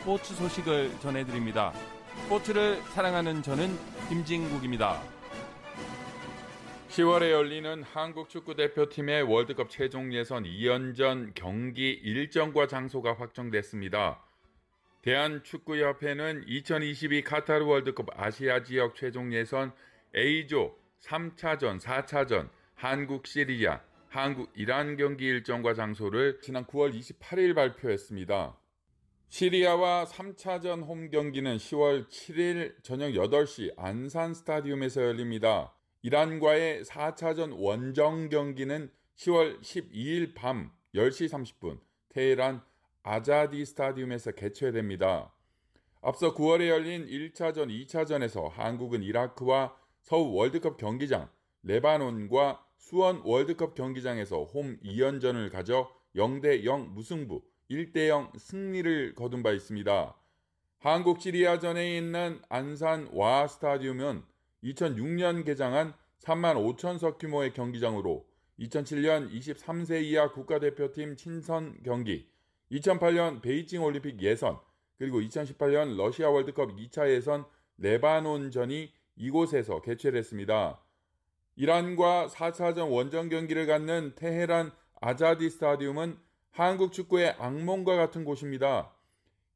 스포츠 소식을 전해드립니다. 스포츠를 사랑하는 저는 김진국입니다. 10월에 열리는 한국 축구 대표팀의 월드컵 최종 예선 2연전 경기 일정과 장소가 확정됐습니다. 대한축구협회는 2022 카타르 월드컵 아시아 지역 최종 예선 A조 3차전, 4차전 한국 시리아, 한국 이란 경기 일정과 장소를 지난 9월 28일 발표했습니다. 시리아와 3차전 홈 경기는 10월 7일 저녁 8시 안산 스타디움에서 열립니다. 이란과의 4차전 원정 경기는 10월 12일 밤 10시 30분 테헤란 아자디 스타디움에서 개최됩니다. 앞서 9월에 열린 1차전, 2차전에서 한국은 이라크와 서울 월드컵 경기장, 레바논과 수원 월드컵 경기장에서 홈 2연전을 가져 0대 0 무승부, 1대 0 승리를 거둔 바 있습니다. 한국 시리아전에 있는 안산 와 스타디움은 2006년 개장한 3만 5천석 규모의 경기장으로 2007년 23세 이하 국가대표팀 친선 경기, 2008년 베이징 올림픽 예선, 그리고 2018년 러시아 월드컵 2차 예선 레바논전이 이곳에서 개최됐습니다. 이란과 4차전 원정 경기를 갖는 테헤란 아자디 스타디움은 한국 축구의 악몽과 같은 곳입니다.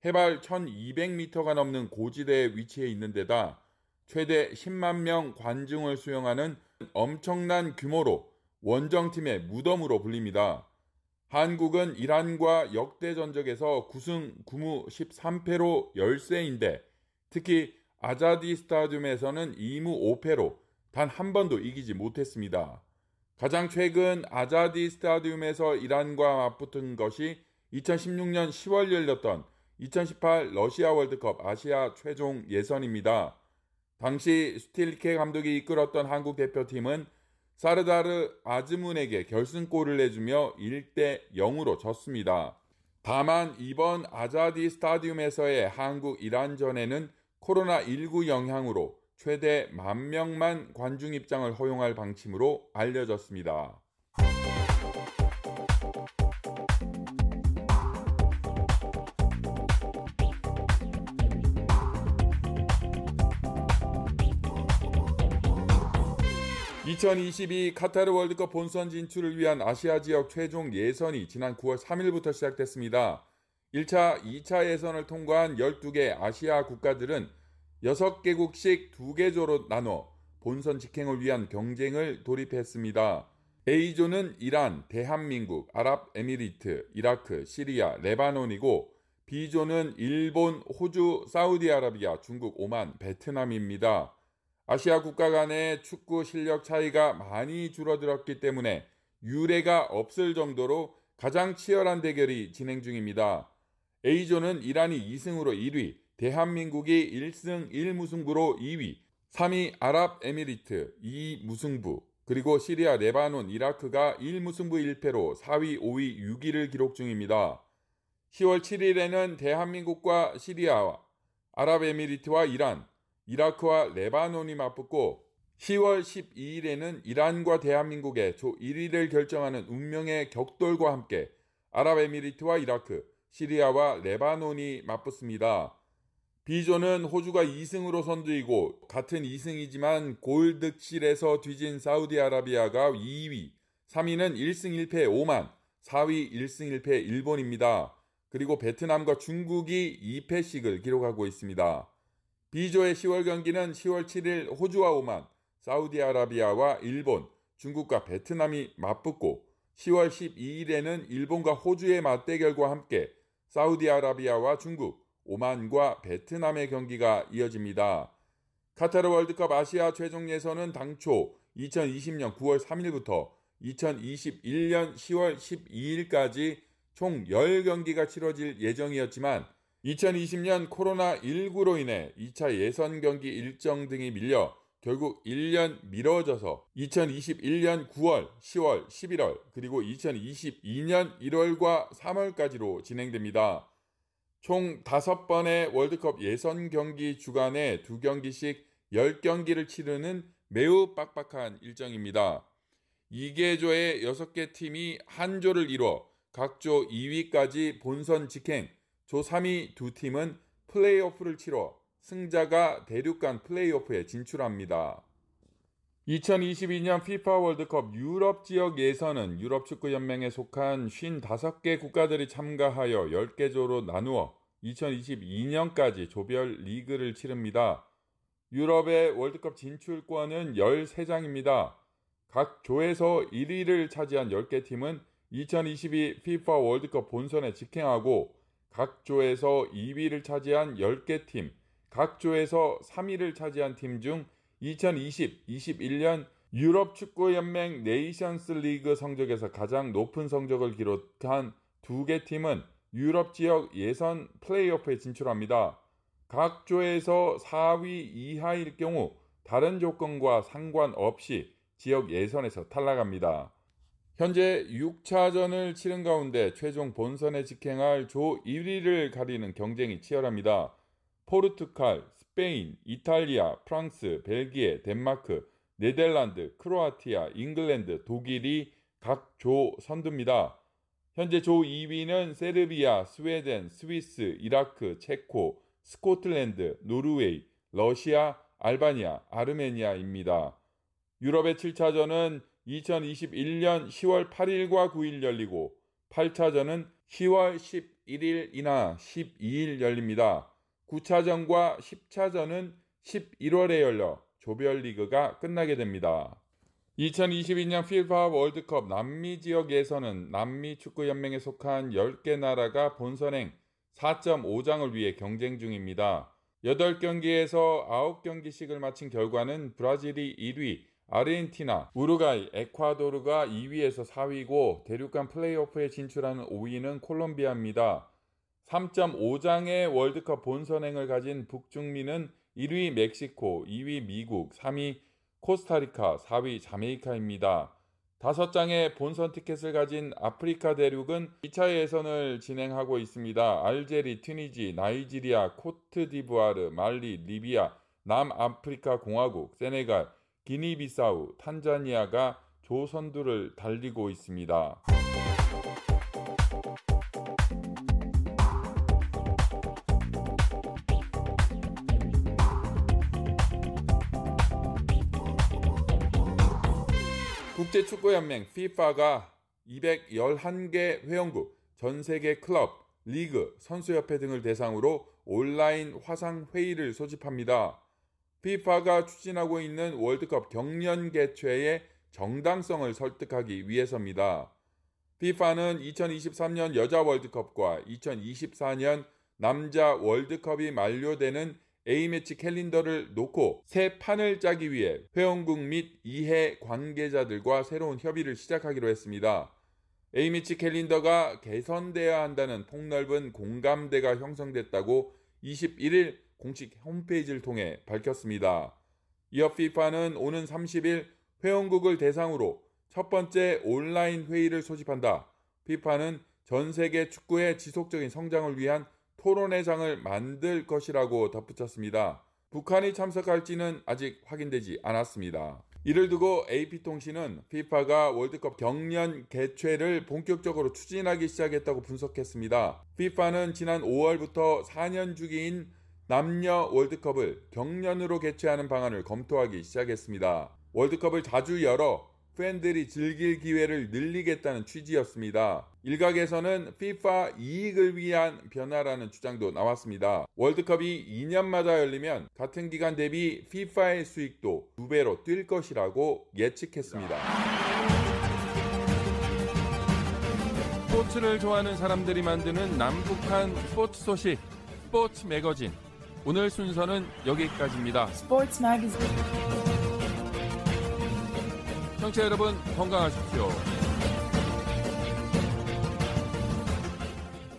해발 1200m가 넘는 고지대에 위치해 있는 데다 최대 10만 명 관중을 수용하는 엄청난 규모로 원정팀의 무덤으로 불립니다. 한국은 이란과 역대 전적에서 9승 9무 13패로 열세인데 특히 아자디 스타디움에서는 2무 5패로 단 한 번도 이기지 못했습니다. 가장 최근 아자디 스타디움에서 이란과 맞붙은 것이 2016년 10월 열렸던 2018 러시아 월드컵 아시아 최종 예선입니다. 당시 스틸케 감독이 이끌었던 한국 대표팀은 사르다르 아즈문에게 결승골을 내주며 1대 0으로 졌습니다. 다만 이번 아자디 스타디움에서의 한국 이란전에는 코로나19 영향으로 최대 만 명만 관중 입장을 허용할 방침으로 알려졌습니다. 2022 카타르 월드컵 본선 진출을 위한 아시아 지역 최종 예선이 지난 9월 3일부터 시작됐습니다. 1차, 2차 예선을 통과한 12개 아시아 국가들은 6개국씩 2개조로 나눠 본선 직행을 위한 경쟁을 돌입했습니다. A조는 이란, 대한민국, 아랍에미리트, 이라크, 시리아, 레바논이고 B조는 일본, 호주, 사우디아라비아, 중국, 오만, 베트남입니다. 아시아 국가 간의 축구 실력 차이가 많이 줄어들었기 때문에 유례가 없을 정도로 가장 치열한 대결이 진행 중입니다. A조는 이란이 2승으로 1위, 대한민국이 1승 1무승부로 2위, 3위 아랍에미리트 2무승부, 그리고 시리아, 레바논, 이라크가 1무승부 1패로 4위, 5위, 6위를 기록 중입니다. 10월 7일에는 대한민국과 시리아, 아랍에미리트와 이란, 이라크와 레바논이 맞붙고 10월 12일에는 이란과 대한민국의 조 1위를 결정하는 운명의 격돌과 함께 아랍에미리트와 이라크, 시리아와 레바논이 맞붙습니다. B조는 호주가 2승으로 선두이고 같은 2승이지만 골득실에서 뒤진 사우디아라비아가 2위, 3위는 1승 1패 오만, 4위 1승 1패 일본입니다. 그리고 베트남과 중국이 2패씩을 기록하고 있습니다. B조의 10월 경기는 10월 7일 호주와 오만, 사우디아라비아와 일본, 중국과 베트남이 맞붙고 10월 12일에는 일본과 호주의 맞대결과 함께 사우디아라비아와 중국, 오만과 베트남의 경기가 이어집니다. 카타르 월드컵 아시아 최종 예선은 당초 2020년 9월 3일부터 2021년 10월 12일까지 총 10경기가 치러질 예정이었지만 2020년 코로나19로 인해 2차 예선 경기 일정 등이 밀려 결국 1년 미뤄져서 2021년 9월, 10월, 11월, 그리고 2022년 1월과 3월까지로 진행됩니다. 총 5번의 월드컵 예선 경기 주간에 2경기씩 10경기를 치르는 매우 빡빡한 일정입니다. 2개 조의 6개 팀이 한 조를 이뤄 각 조 2위까지 본선 직행, 조 3위 두 팀은 플레이오프를 치러 승자가 대륙간 플레이오프에 진출합니다. 2022년 FIFA 월드컵 유럽 지역 예선은 유럽 축구 연맹에 속한 55개 국가들이 참가하여 10개 조로 나누어 2022년까지 조별 리그를 치릅니다. 유럽의 월드컵 진출권은 13장입니다. 각 조에서 1위를 차지한 10개 팀은 2022 FIFA 월드컵 본선에 직행하고 각 조에서 2위를 차지한 10개 팀, 각 조에서 3위를 차지한 팀 중 2020-21년 유럽 축구 연맹 네이션스 리그 성적에서 가장 높은 성적을 기록한 두 개 팀은 유럽 지역 예선 플레이오프에 진출합니다. 각 조에서 4위 이하일 경우 다른 조건과 상관없이 지역 예선에서 탈락합니다. 현재 6차전을 치른 가운데 최종 본선에 직행할 조 1위를 가리는 경쟁이 치열합니다. 포르투갈, 스페인, 이탈리아, 프랑스, 벨기에, 덴마크, 네덜란드, 크로아티아, 잉글랜드, 독일이 각 조 선두입니다. 현재 조 2위는 세르비아, 스웨덴, 스위스, 이라크, 체코, 스코틀랜드, 노르웨이, 러시아, 알바니아, 아르메니아입니다. 유럽의 7차전은 2021년 10월 8일과 9일 열리고 8차전은 10월 11일이나 12일 열립니다. 9차전과 10차전은 11월에 열려 조별리그가 끝나게 됩니다. 2022년 FIFA 월드컵 남미 지역 예선은 남미 축구연맹에 속한 10개 나라가 본선행 4.5장을 위해 경쟁 중입니다. 8경기에서 9경기씩을 마친 결과는 브라질이 1위, 아르헨티나, 우루과이, 에콰도르가 2위에서 4위고 대륙간 플레이오프에 진출하는 5위는 콜롬비아입니다. 3.5장의 월드컵 본선행을 가진 북중미는 1위 멕시코, 2위 미국, 3위 코스타리카, 4위 자메이카입니다. 5장의 본선 티켓을 가진 아프리카 대륙은 2차 예선을 진행하고 있습니다. 알제리, 튀니지, 나이지리아, 코트디부아르, 말리, 리비아, 남아프리카 공화국, 세네갈, 기니비사우, 탄자니아가 조선두를 달리고 있습니다. 국제축구연맹 FIFA가 211개 회원국, 전 세계 클럽, 리그, 선수협회 등을 대상으로 온라인 화상 회의를 소집합니다. FIFA가 추진하고 있는 월드컵 경년 개최의 정당성을 설득하기 위해서입니다. FIFA는 2023년 여자 월드컵과 2024년 남자 월드컵이 만료되는 A매치 캘린더를 놓고 새 판을 짜기 위해 회원국 및 이해 관계자들과 새로운 협의를 시작하기로 했습니다. A매치 캘린더가 개선돼야 한다는 폭넓은 공감대가 형성됐다고 21일 공식 홈페이지를 통해 밝혔습니다. 이어 FIFA는 오는 30일 회원국을 대상으로 첫 번째 온라인 회의를 소집한다. FIFA는 전 세계 축구의 지속적인 성장을 위한 토론회장을 만들 것이라고 덧붙였습니다. 북한이 참석할지는 아직 확인되지 않았습니다. 이를 두고 AP통신은 FIFA가 월드컵 경년 개최를 본격적으로 추진하기 시작했다고 분석했습니다. FIFA는 지난 5월부터 4년 주기인 남녀 월드컵을 경년으로 개최하는 방안을 검토하기 시작했습니다. 월드컵을 자주 열어 팬들이 즐길 기회를 늘리겠다는 취지였습니다. 일각에서는 FIFA 이익을 위한 변화라는 주장도 나왔습니다. 월드컵이 2년마다 열리면 같은 기간 대비 FIFA의 수익도 두 배로 뛸 것이라고 예측했습니다. 스포츠를 좋아하는 사람들이 만드는 남북한 스포츠 소식 스포츠 매거진 오늘 순서는 여기까지입니다. Sports Magazine. 청취자 여러분 건강하십시오.